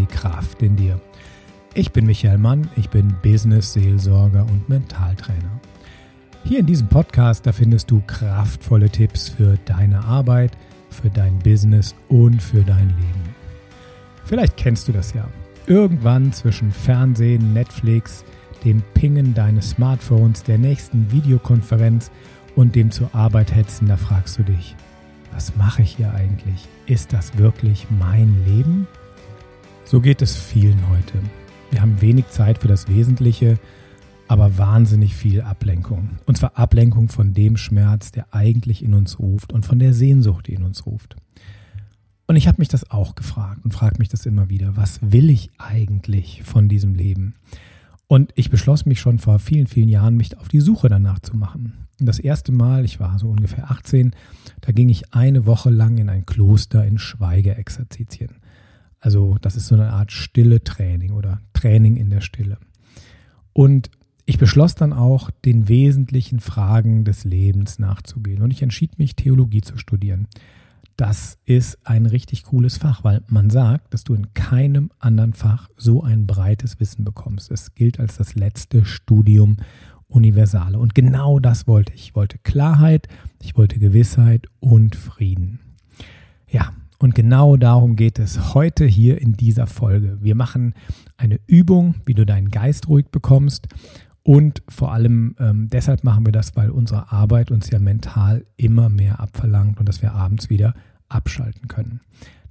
die Kraft in dir. Ich bin Michael Mann, ich bin Business Seelsorger und Mentaltrainer. Hier in diesem Podcast, da findest du kraftvolle Tipps für deine Arbeit, für dein Business und für dein Leben. Vielleicht kennst du das ja. Irgendwann zwischen Fernsehen, Netflix, dem Pingen deines Smartphones, der nächsten Videokonferenz und dem zur Arbeit hetzen, da fragst du dich, was mache ich hier eigentlich? Ist das wirklich mein Leben? So geht es vielen heute. Wir haben wenig Zeit für das Wesentliche, aber wahnsinnig viel Ablenkung. Und zwar Ablenkung von dem Schmerz, der eigentlich in uns ruft und von der Sehnsucht, die in uns ruft. Und ich habe mich das auch gefragt und frage mich das immer wieder. Was will ich eigentlich von diesem Leben? Und ich beschloss mich schon vor vielen, vielen Jahren, mich auf die Suche danach zu machen. Und das erste Mal, ich war so ungefähr 18, da ging ich eine Woche lang in ein Kloster in Schweigeexerzitien. Also das ist so eine Art stille Training oder Training in der Stille. Und ich beschloss dann auch, den wesentlichen Fragen des Lebens nachzugehen. Und ich entschied mich, Theologie zu studieren. Das ist ein richtig cooles Fach, weil man sagt, dass du in keinem anderen Fach so ein breites Wissen bekommst. Es gilt als das letzte Studium Universale. Und genau das wollte ich. Ich wollte Klarheit, ich wollte Gewissheit und Frieden. Ja, und genau darum geht es heute hier in dieser Folge. Wir machen eine Übung, wie du deinen Geist ruhig bekommst. Und vor allem ähm, deshalb machen wir das, weil unsere Arbeit uns ja mental immer mehr abverlangt und dass wir abends wieder abschalten können.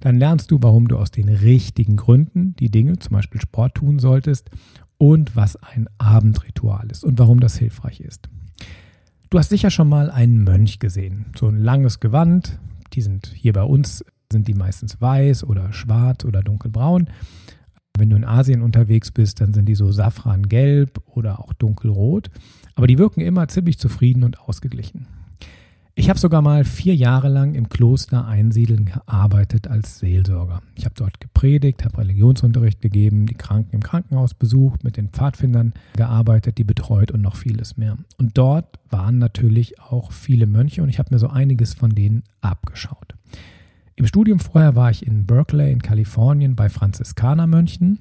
Dann lernst du, warum du aus den richtigen Gründen die Dinge, zum Beispiel Sport tun solltest und was ein Abendritual ist und warum das hilfreich ist. Du hast sicher schon mal einen Mönch gesehen. So ein langes Gewand. Die sind hier bei uns, sind die meistens weiß oder schwarz oder dunkelbraun. Wenn du in Asien unterwegs bist, dann sind die so safrangelb oder auch dunkelrot. Aber die wirken immer ziemlich zufrieden und ausgeglichen. Ich habe sogar mal vier Jahre lang im Kloster Einsiedeln gearbeitet als Seelsorger. Ich habe dort gepredigt, habe Religionsunterricht gegeben, die Kranken im Krankenhaus besucht, mit den Pfadfindern gearbeitet, die betreut und noch vieles mehr. Und dort waren natürlich auch viele Mönche und ich habe mir so einiges von denen abgeschaut. Im Studium vorher war ich in Berkeley in Kalifornien bei Franziskanermönchen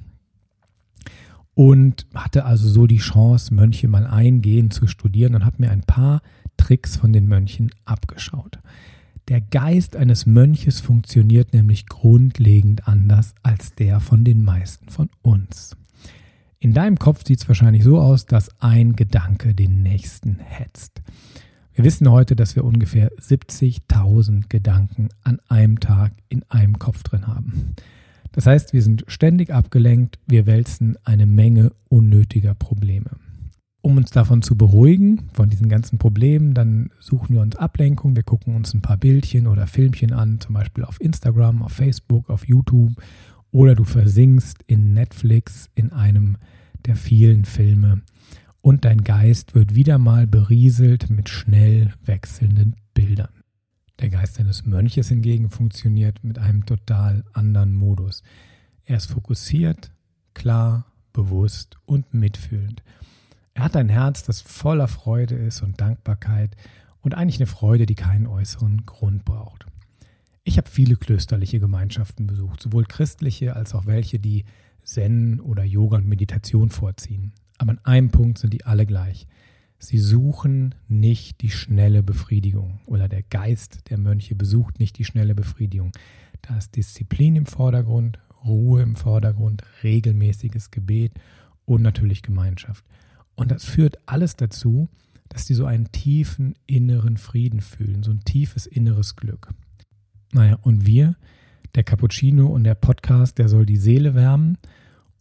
und hatte also so die Chance, Mönche mal eingehend zu studieren und habe mir ein paar Tricks von den Mönchen abgeschaut. Der Geist eines Mönches funktioniert nämlich grundlegend anders als der von den meisten von uns. In deinem Kopf sieht es wahrscheinlich so aus, dass ein Gedanke den nächsten hetzt. Wir wissen heute, dass wir ungefähr 70.000 Gedanken an einem Tag in einem Kopf drin haben. Das heißt, wir sind ständig abgelenkt, wir wälzen eine Menge unnötiger Probleme. Um uns davon zu beruhigen, von diesen ganzen Problemen, dann suchen wir uns Ablenkung. Wir gucken uns ein paar Bildchen oder Filmchen an, zum Beispiel auf Instagram, auf Facebook, auf YouTube. Oder du versinkst in Netflix in einem der vielen Filme. Und dein Geist wird wieder mal berieselt mit schnell wechselnden Bildern. Der Geist eines Mönches hingegen funktioniert mit einem total anderen Modus. Er ist fokussiert, klar, bewusst und mitfühlend. Er hat ein Herz, das voller Freude ist und Dankbarkeit und eigentlich eine Freude, die keinen äußeren Grund braucht. Ich habe viele klösterliche Gemeinschaften besucht, sowohl christliche als auch welche, die Zen oder Yoga und Meditation vorziehen. Aber an einem Punkt sind die alle gleich. Sie suchen nicht die schnelle Befriedigung oder der Geist der Mönche besucht nicht die schnelle Befriedigung. Da ist Disziplin im Vordergrund, Ruhe im Vordergrund, regelmäßiges Gebet und natürlich Gemeinschaft. Und das führt alles dazu, dass die so einen tiefen inneren Frieden fühlen, so ein tiefes inneres Glück. Naja, und wir, der Cappuccino und der Podcast, der soll die Seele wärmen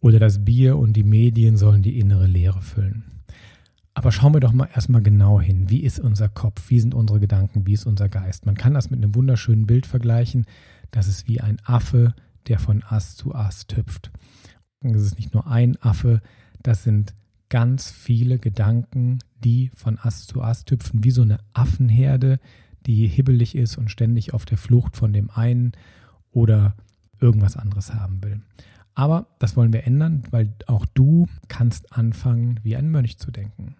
oder das Bier und die Medien sollen die innere Leere füllen. Aber schauen wir doch mal erstmal genau hin. Wie ist unser Kopf? Wie sind unsere Gedanken? Wie ist unser Geist? Man kann das mit einem wunderschönen Bild vergleichen. Das ist wie ein Affe, der von Ast zu Ast hüpft. Das ist nicht nur ein Affe, das sind ganz viele Gedanken, die von Ast zu Ast hüpfen, wie so eine Affenherde, die hibbelig ist und ständig auf der Flucht von dem einen oder irgendwas anderes haben will. Aber das wollen wir ändern, weil auch du kannst anfangen, wie ein Mönch zu denken.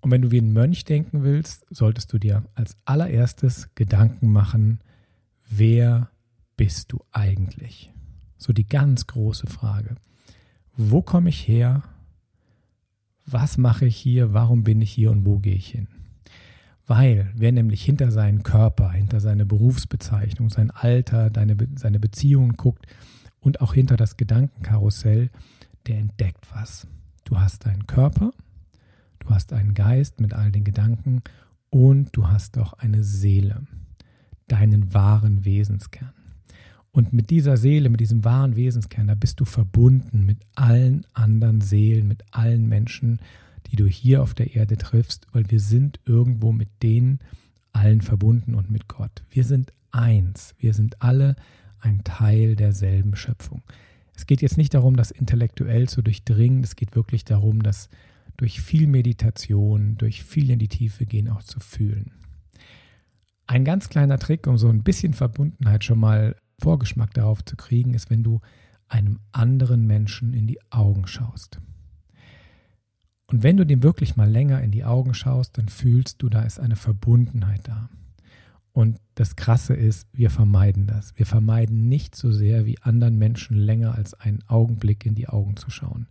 Und wenn du wie ein Mönch denken willst, solltest du dir als allererstes Gedanken machen, wer bist du eigentlich? So die ganz große Frage. Wo komme ich her? Was mache ich hier? Warum bin ich hier und wo gehe ich hin? Weil wer nämlich hinter seinen Körper, hinter seine Berufsbezeichnung, sein Alter, deine, seine Beziehungen guckt und auch hinter das Gedankenkarussell, der entdeckt was. Du hast deinen Körper, du hast einen Geist mit all den Gedanken und du hast auch eine Seele, deinen wahren Wesenskern. Und mit dieser Seele, mit diesem wahren Wesenskern, da bist du verbunden mit allen anderen Seelen, mit allen Menschen, die du hier auf der Erde triffst, weil wir sind irgendwo mit denen allen verbunden und mit Gott. Wir sind eins. Wir sind alle ein Teil derselben Schöpfung. Es geht jetzt nicht darum, das intellektuell zu durchdringen. Es geht wirklich darum, das durch viel Meditation, durch viel in die Tiefe gehen auch zu fühlen. Ein ganz kleiner Trick, um so ein bisschen Verbundenheit schon mal Vorgeschmack darauf zu kriegen, ist, wenn du einem anderen Menschen in die Augen schaust. Und wenn du dem wirklich mal länger in die Augen schaust, dann fühlst du, da ist eine Verbundenheit da. Und das Krasse ist, wir vermeiden das. Wir vermeiden nicht so sehr wie anderen Menschen länger als einen Augenblick in die Augen zu schauen.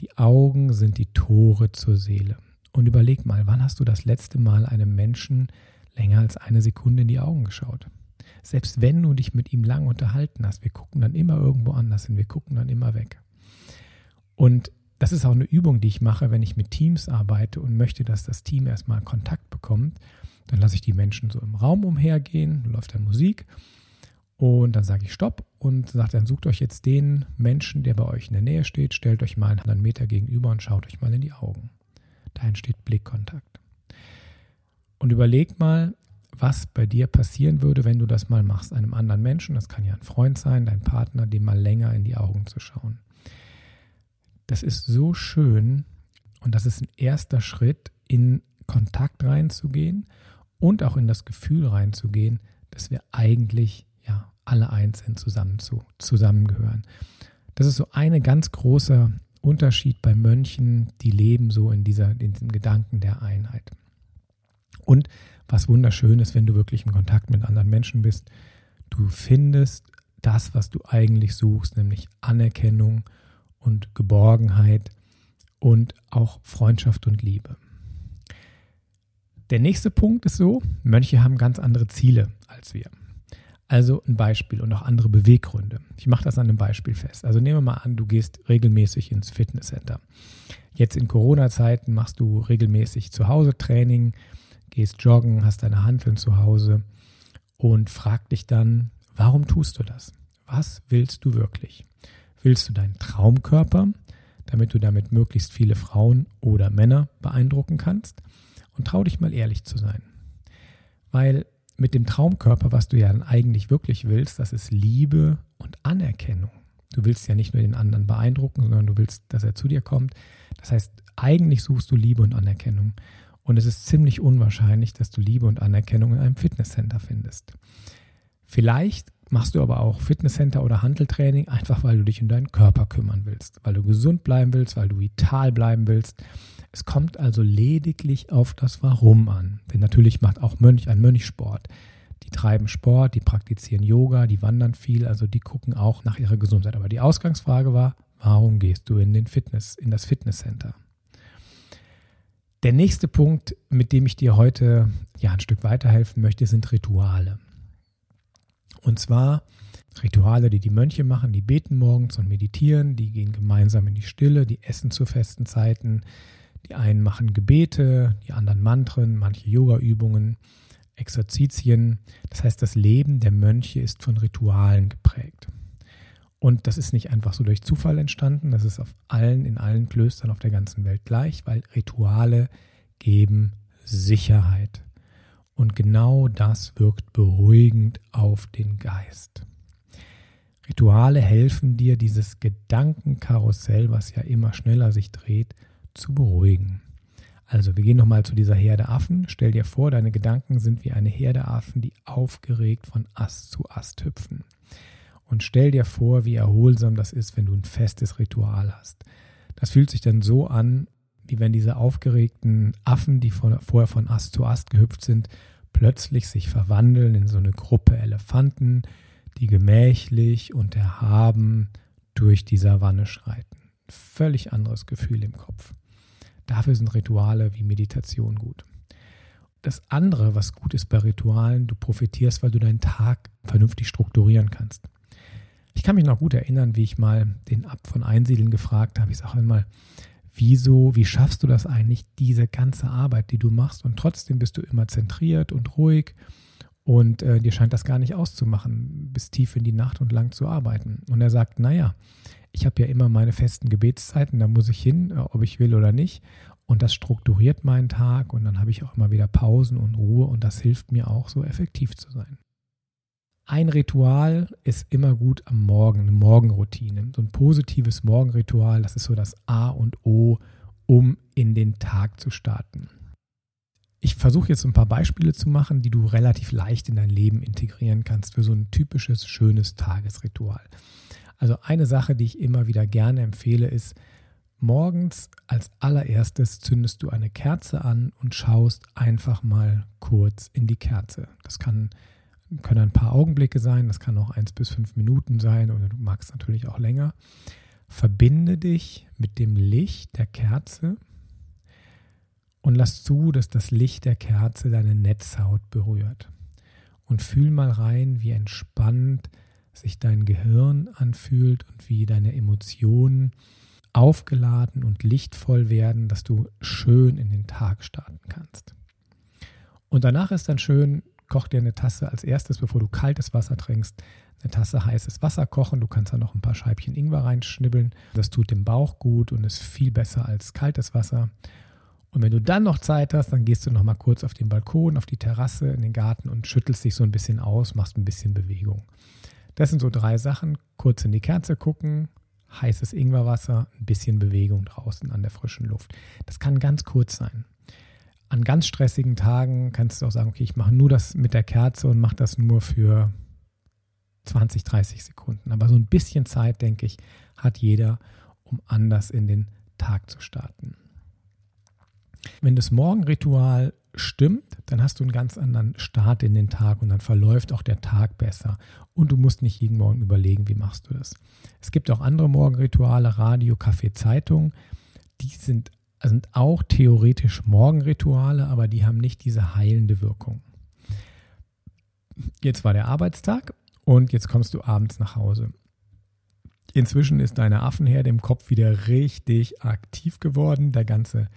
Die Augen sind die Tore zur Seele. Und überleg mal, wann hast du das letzte Mal einem Menschen länger als eine Sekunde in die Augen geschaut? Selbst wenn du dich mit ihm lang unterhalten hast, wir gucken dann immer irgendwo anders hin, wir gucken dann immer weg. Und das ist auch eine Übung, die ich mache, wenn ich mit Teams arbeite und möchte, dass das Team erstmal Kontakt bekommt. Dann lasse ich die Menschen so im Raum umhergehen, läuft dann Musik und dann sage ich Stopp und sage dann, sucht euch jetzt den Menschen, der bei euch in der Nähe steht, stellt euch mal einen anderen Meter gegenüber und schaut euch mal in die Augen. Da entsteht Blickkontakt. Und überlegt mal, was bei dir passieren würde, wenn du das mal machst, einem anderen Menschen, das kann ja ein Freund sein, dein Partner, dem mal länger in die Augen zu schauen. Das ist so schön und das ist ein erster Schritt, in Kontakt reinzugehen und auch in das Gefühl reinzugehen, dass wir eigentlich ja alle eins sind, zusammen zu, zusammengehören. Das ist so eine ganz großer Unterschied bei Mönchen, die leben so in dieser, in diesem Gedanken der Einheit. Und was wunderschön ist, wenn du wirklich in Kontakt mit anderen Menschen bist, du findest das, was du eigentlich suchst, nämlich Anerkennung und Geborgenheit und auch Freundschaft und Liebe. Der nächste Punkt ist so, Mönche haben ganz andere Ziele als wir. Also ein Beispiel und auch andere Beweggründe. Ich mache das an einem Beispiel fest. Also nehmen wir mal an, du gehst regelmäßig ins Fitnesscenter. Jetzt in Corona-Zeiten machst du regelmäßig zu Hause Training, gehst joggen, hast deine Handeln zu Hause und frag dich dann, warum tust du das? Was willst du wirklich? Willst du deinen Traumkörper, damit du damit möglichst viele Frauen oder Männer beeindrucken kannst? Und trau dich mal ehrlich zu sein. Weil mit dem Traumkörper, was du ja dann eigentlich wirklich willst, das ist Liebe und Anerkennung. Du willst ja nicht nur den anderen beeindrucken, sondern du willst, dass er zu dir kommt. Das heißt, eigentlich suchst du Liebe und Anerkennung. Und es ist ziemlich unwahrscheinlich, dass du Liebe und Anerkennung in einem Fitnesscenter findest. Vielleicht machst du aber auch Fitnesscenter oder Handeltraining, einfach weil du dich um deinen Körper kümmern willst, weil du gesund bleiben willst, weil du vital bleiben willst. Es kommt also lediglich auf das Warum an. Denn natürlich macht auch Mönch ein Mönchsport. Die treiben Sport, die praktizieren Yoga, die wandern viel, also die gucken auch nach ihrer Gesundheit. Aber die Ausgangsfrage war, warum gehst du in den Fitness, in das Fitnesscenter? Der nächste Punkt, mit dem ich dir heute ja ein Stück weiterhelfen möchte, sind Rituale. Und zwar Rituale, die die Mönche machen, die beten morgens und meditieren, die gehen gemeinsam in die Stille, die essen zu festen Zeiten. Die einen machen Gebete, die anderen Mantren, manche Yoga-Übungen, Exerzitien. Das heißt, das Leben der Mönche ist von Ritualen geprägt. Und das ist nicht einfach so durch Zufall entstanden, das ist auf allen, in allen Klöstern auf der ganzen Welt gleich, weil Rituale geben Sicherheit. Und genau das wirkt beruhigend auf den Geist. Rituale helfen dir, dieses Gedankenkarussell, was ja immer schneller sich dreht, zu beruhigen. Also, wir gehen nochmal zu dieser Herde Affen. Stell dir vor, deine Gedanken sind wie eine Herde Affen, die aufgeregt von Ast zu Ast hüpfen. Und stell dir vor, wie erholsam das ist, wenn du ein festes Ritual hast. Das fühlt sich dann so an, wie wenn diese aufgeregten Affen, die vorher von Ast zu Ast gehüpft sind, plötzlich sich verwandeln in so eine Gruppe Elefanten, die gemächlich und erhaben durch die Savanne schreiten. Völlig anderes Gefühl im Kopf. Dafür sind Rituale wie Meditation gut. Das andere, was gut ist bei Ritualen, du profitierst, weil du deinen Tag vernünftig strukturieren kannst. Ich kann mich noch gut erinnern, wie ich mal den Ab von Einsiedeln gefragt habe. Ich sage einmal, wieso, wie schaffst du das eigentlich, diese ganze Arbeit, die du machst und trotzdem bist du immer zentriert und ruhig und äh, dir scheint das gar nicht auszumachen, bis tief in die Nacht und lang zu arbeiten. Und er sagt, naja, ich habe ja immer meine festen Gebetszeiten, da muss ich hin, äh, ob ich will oder nicht. Und das strukturiert meinen Tag und dann habe ich auch immer wieder Pausen und Ruhe und das hilft mir auch so effektiv zu sein. Ein Ritual ist immer gut am Morgen, eine Morgenroutine. So ein positives Morgenritual, das ist so das A und O, um in den Tag zu starten. Ich versuche jetzt ein paar Beispiele zu machen, die du relativ leicht in dein Leben integrieren kannst für so ein typisches, schönes Tagesritual. Also eine Sache, die ich immer wieder gerne empfehle, ist, morgens als allererstes zündest du eine Kerze an und schaust einfach mal kurz in die Kerze. Das kann können ein paar Augenblicke sein, das kann auch eins bis fünf Minuten sein oder du magst natürlich auch länger. Verbinde dich mit dem Licht der Kerze und lass zu, dass das Licht der Kerze deine Netzhaut berührt. Und fühl mal rein, wie entspannt sich dein Gehirn anfühlt und wie deine Emotionen aufgeladen und lichtvoll werden, dass du schön in den Tag starten kannst. Und danach ist dann schön, koch dir eine Tasse als erstes, bevor du kaltes Wasser trinkst, eine Tasse heißes Wasser kochen. Du kannst da noch ein paar Scheibchen Ingwer reinschnibbeln. Das tut dem Bauch gut und ist viel besser als kaltes Wasser. Und wenn du dann noch Zeit hast, dann gehst du noch mal kurz auf den Balkon, auf die Terrasse, in den Garten und schüttelst dich so ein bisschen aus, machst ein bisschen Bewegung. Das sind so drei Sachen. Kurz in die Kerze gucken, heißes Ingwerwasser, ein bisschen Bewegung draußen an der frischen Luft. Das kann ganz kurz sein an ganz stressigen Tagen kannst du auch sagen, okay, ich mache nur das mit der Kerze und mache das nur für 20, 30 Sekunden. Aber so ein bisschen Zeit, denke ich, hat jeder, um anders in den Tag zu starten. Wenn das Morgenritual stimmt, dann hast du einen ganz anderen Start in den Tag und dann verläuft auch der Tag besser. Und du musst nicht jeden Morgen überlegen, wie machst du das. Es gibt auch andere Morgenrituale, Radio, Kaffee, Zeitung. Die sind sind auch theoretisch Morgenrituale, aber die haben nicht diese heilende Wirkung. Jetzt war der Arbeitstag und jetzt kommst du abends nach Hause. Inzwischen ist deine Affenherde im Kopf wieder richtig aktiv geworden. Der ganze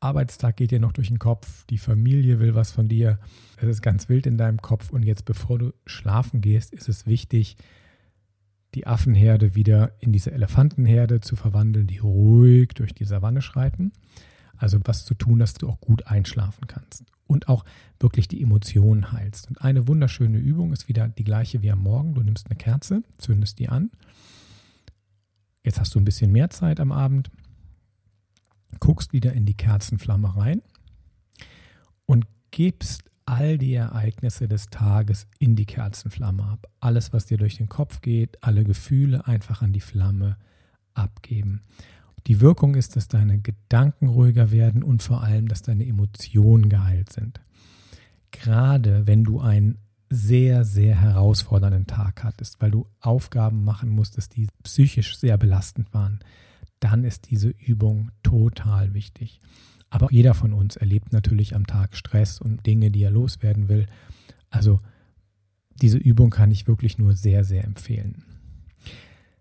Arbeitstag geht dir noch durch den Kopf. Die Familie will was von dir. Es ist ganz wild in deinem Kopf. Und jetzt, bevor du schlafen gehst, ist es wichtig, die Affenherde wieder in diese Elefantenherde zu verwandeln, die ruhig durch die Savanne schreiten. Also was zu tun, dass du auch gut einschlafen kannst und auch wirklich die Emotionen heilst. Und eine wunderschöne Übung ist wieder die gleiche wie am Morgen. Du nimmst eine Kerze, zündest die an. Jetzt hast du ein bisschen mehr Zeit am Abend, guckst wieder in die Kerzenflamme rein und gibst all die Ereignisse des Tages in die Kerzenflamme ab. Alles, was dir durch den Kopf geht, alle Gefühle einfach an die Flamme abgeben. Die Wirkung ist, dass deine Gedanken ruhiger werden und vor allem, dass deine Emotionen geheilt sind. Gerade wenn du einen sehr, sehr herausfordernden Tag hattest, weil du Aufgaben machen musstest, die psychisch sehr belastend waren, dann ist diese Übung total wichtig. Aber jeder von uns erlebt natürlich am Tag Stress und Dinge, die er loswerden will. Also diese Übung kann ich wirklich nur sehr, sehr empfehlen.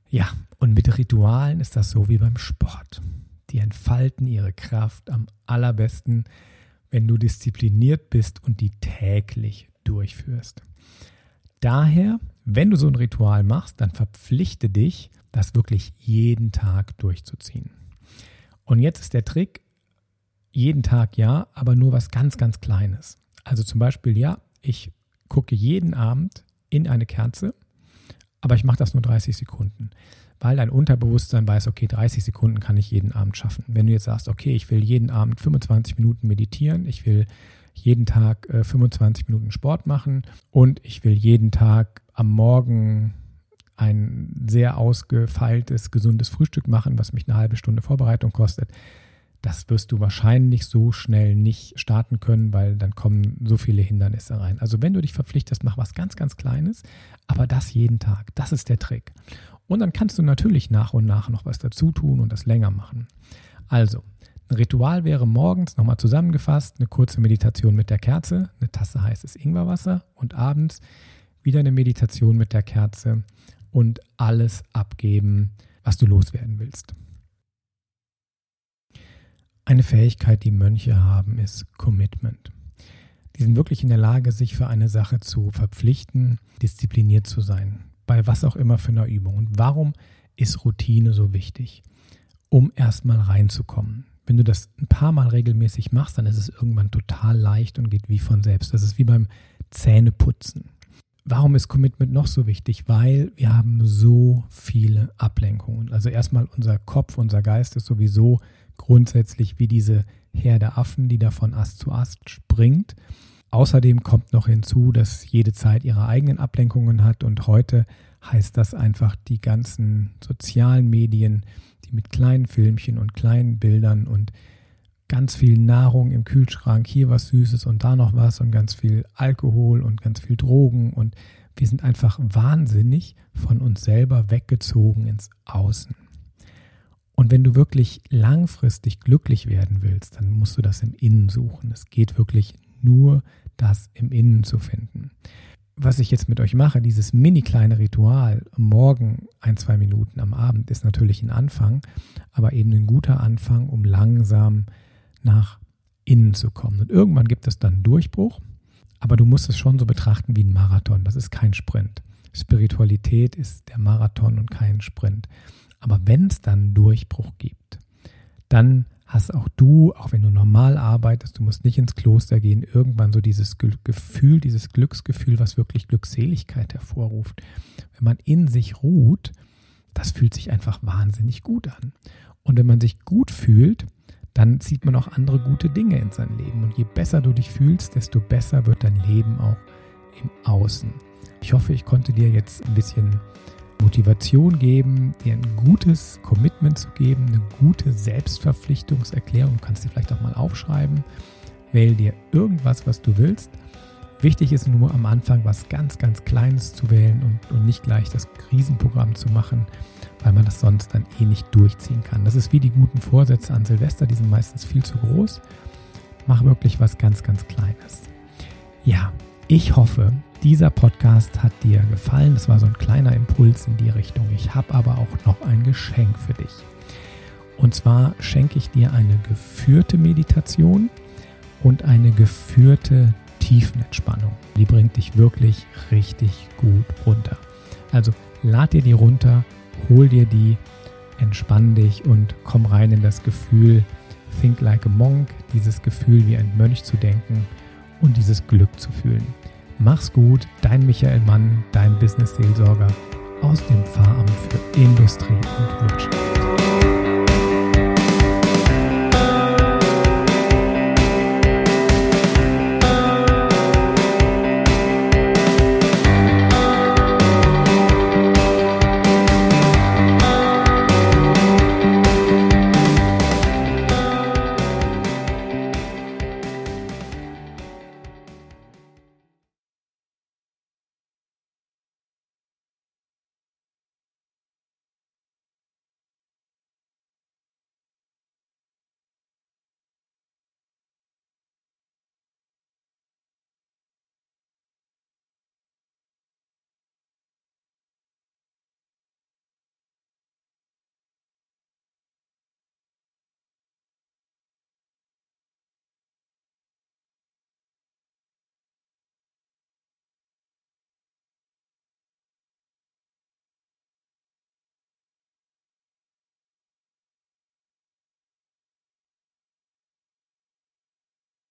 Ja, und mit Ritualen ist das so wie beim Sport. Die entfalten ihre Kraft am allerbesten, wenn du diszipliniert bist und die täglich durchführst. Daher, wenn du so ein Ritual machst, dann verpflichte dich, das wirklich jeden Tag durchzuziehen. Und jetzt ist der Trick, jeden Tag ja, aber nur was ganz, ganz Kleines. Also zum Beispiel, ja, ich gucke jeden Abend in eine Kerze, aber ich mache das nur 30 Sekunden, weil dein Unterbewusstsein weiß, okay, 30 Sekunden kann ich jeden Abend schaffen. Wenn du jetzt sagst, okay, ich will jeden Abend 25 Minuten meditieren, ich will jeden Tag äh, 25 Minuten Sport machen und ich will jeden Tag am Morgen ein sehr ausgefeiltes, gesundes Frühstück machen, was mich eine halbe Stunde Vorbereitung kostet, das wirst du wahrscheinlich so schnell nicht starten können, weil dann kommen so viele Hindernisse rein. Also wenn du dich verpflichtest, mach was ganz, ganz Kleines, aber das jeden Tag. Das ist der Trick. Und dann kannst du natürlich nach und nach noch was dazu tun und das länger machen. Also, ein Ritual wäre morgens nochmal zusammengefasst, eine kurze Meditation mit der Kerze, eine Tasse heißes Ingwerwasser und abends wieder eine Meditation mit der Kerze und alles abgeben, was du loswerden willst. Eine Fähigkeit, die Mönche haben, ist Commitment. Die sind wirklich in der Lage, sich für eine Sache zu verpflichten, diszipliniert zu sein, bei was auch immer für einer Übung. Und warum ist Routine so wichtig? Um erstmal reinzukommen. Wenn du das ein paar Mal regelmäßig machst, dann ist es irgendwann total leicht und geht wie von selbst. Das ist wie beim Zähneputzen. Warum ist Commitment noch so wichtig? Weil wir haben so viele Ablenkungen. Also erstmal unser Kopf, unser Geist ist sowieso grundsätzlich wie diese Herde Affen, die da von Ast zu Ast springt. Außerdem kommt noch hinzu, dass jede Zeit ihre eigenen Ablenkungen hat und heute heißt das einfach die ganzen sozialen Medien, die mit kleinen Filmchen und kleinen Bildern und ganz viel Nahrung im Kühlschrank, hier was Süßes und da noch was und ganz viel Alkohol und ganz viel Drogen und wir sind einfach wahnsinnig von uns selber weggezogen ins Außen. Und wenn du wirklich langfristig glücklich werden willst, dann musst du das im Innen suchen. Es geht wirklich nur, das im Innen zu finden. Was ich jetzt mit euch mache, dieses mini kleine Ritual, morgen ein, zwei Minuten am Abend, ist natürlich ein Anfang, aber eben ein guter Anfang, um langsam nach innen zu kommen. Und irgendwann gibt es dann Durchbruch, aber du musst es schon so betrachten wie ein Marathon. Das ist kein Sprint. Spiritualität ist der Marathon und kein Sprint. Aber wenn es dann Durchbruch gibt, dann hast auch du, auch wenn du normal arbeitest, du musst nicht ins Kloster gehen, irgendwann so dieses Gefühl, dieses Glücksgefühl, was wirklich Glückseligkeit hervorruft. Wenn man in sich ruht, das fühlt sich einfach wahnsinnig gut an. Und wenn man sich gut fühlt, dann zieht man auch andere gute Dinge in sein Leben. Und je besser du dich fühlst, desto besser wird dein Leben auch im Außen. Ich hoffe, ich konnte dir jetzt ein bisschen Motivation geben, dir ein gutes Commitment zu geben, eine gute Selbstverpflichtungserklärung. Du kannst dir vielleicht auch mal aufschreiben. Wähl dir irgendwas, was du willst. Wichtig ist nur am Anfang was ganz, ganz Kleines zu wählen und, und nicht gleich das Krisenprogramm zu machen, weil man das sonst dann eh nicht durchziehen kann. Das ist wie die guten Vorsätze an Silvester, die sind meistens viel zu groß. Mach wirklich was ganz, ganz Kleines. Ja, ich hoffe, dieser Podcast hat dir gefallen. Das war so ein kleiner Impuls in die Richtung. Ich habe aber auch noch ein Geschenk für dich. Und zwar schenke ich dir eine geführte Meditation und eine geführte Tiefenentspannung. Die bringt dich wirklich richtig gut runter. Also lad dir die runter, hol dir die, entspann dich und komm rein in das Gefühl, think like a monk, dieses Gefühl wie ein Mönch zu denken und dieses Glück zu fühlen. Mach's gut, dein Michael Mann, dein Business-Seelsorger aus dem Pfarramt für Industrie und Wirtschaft.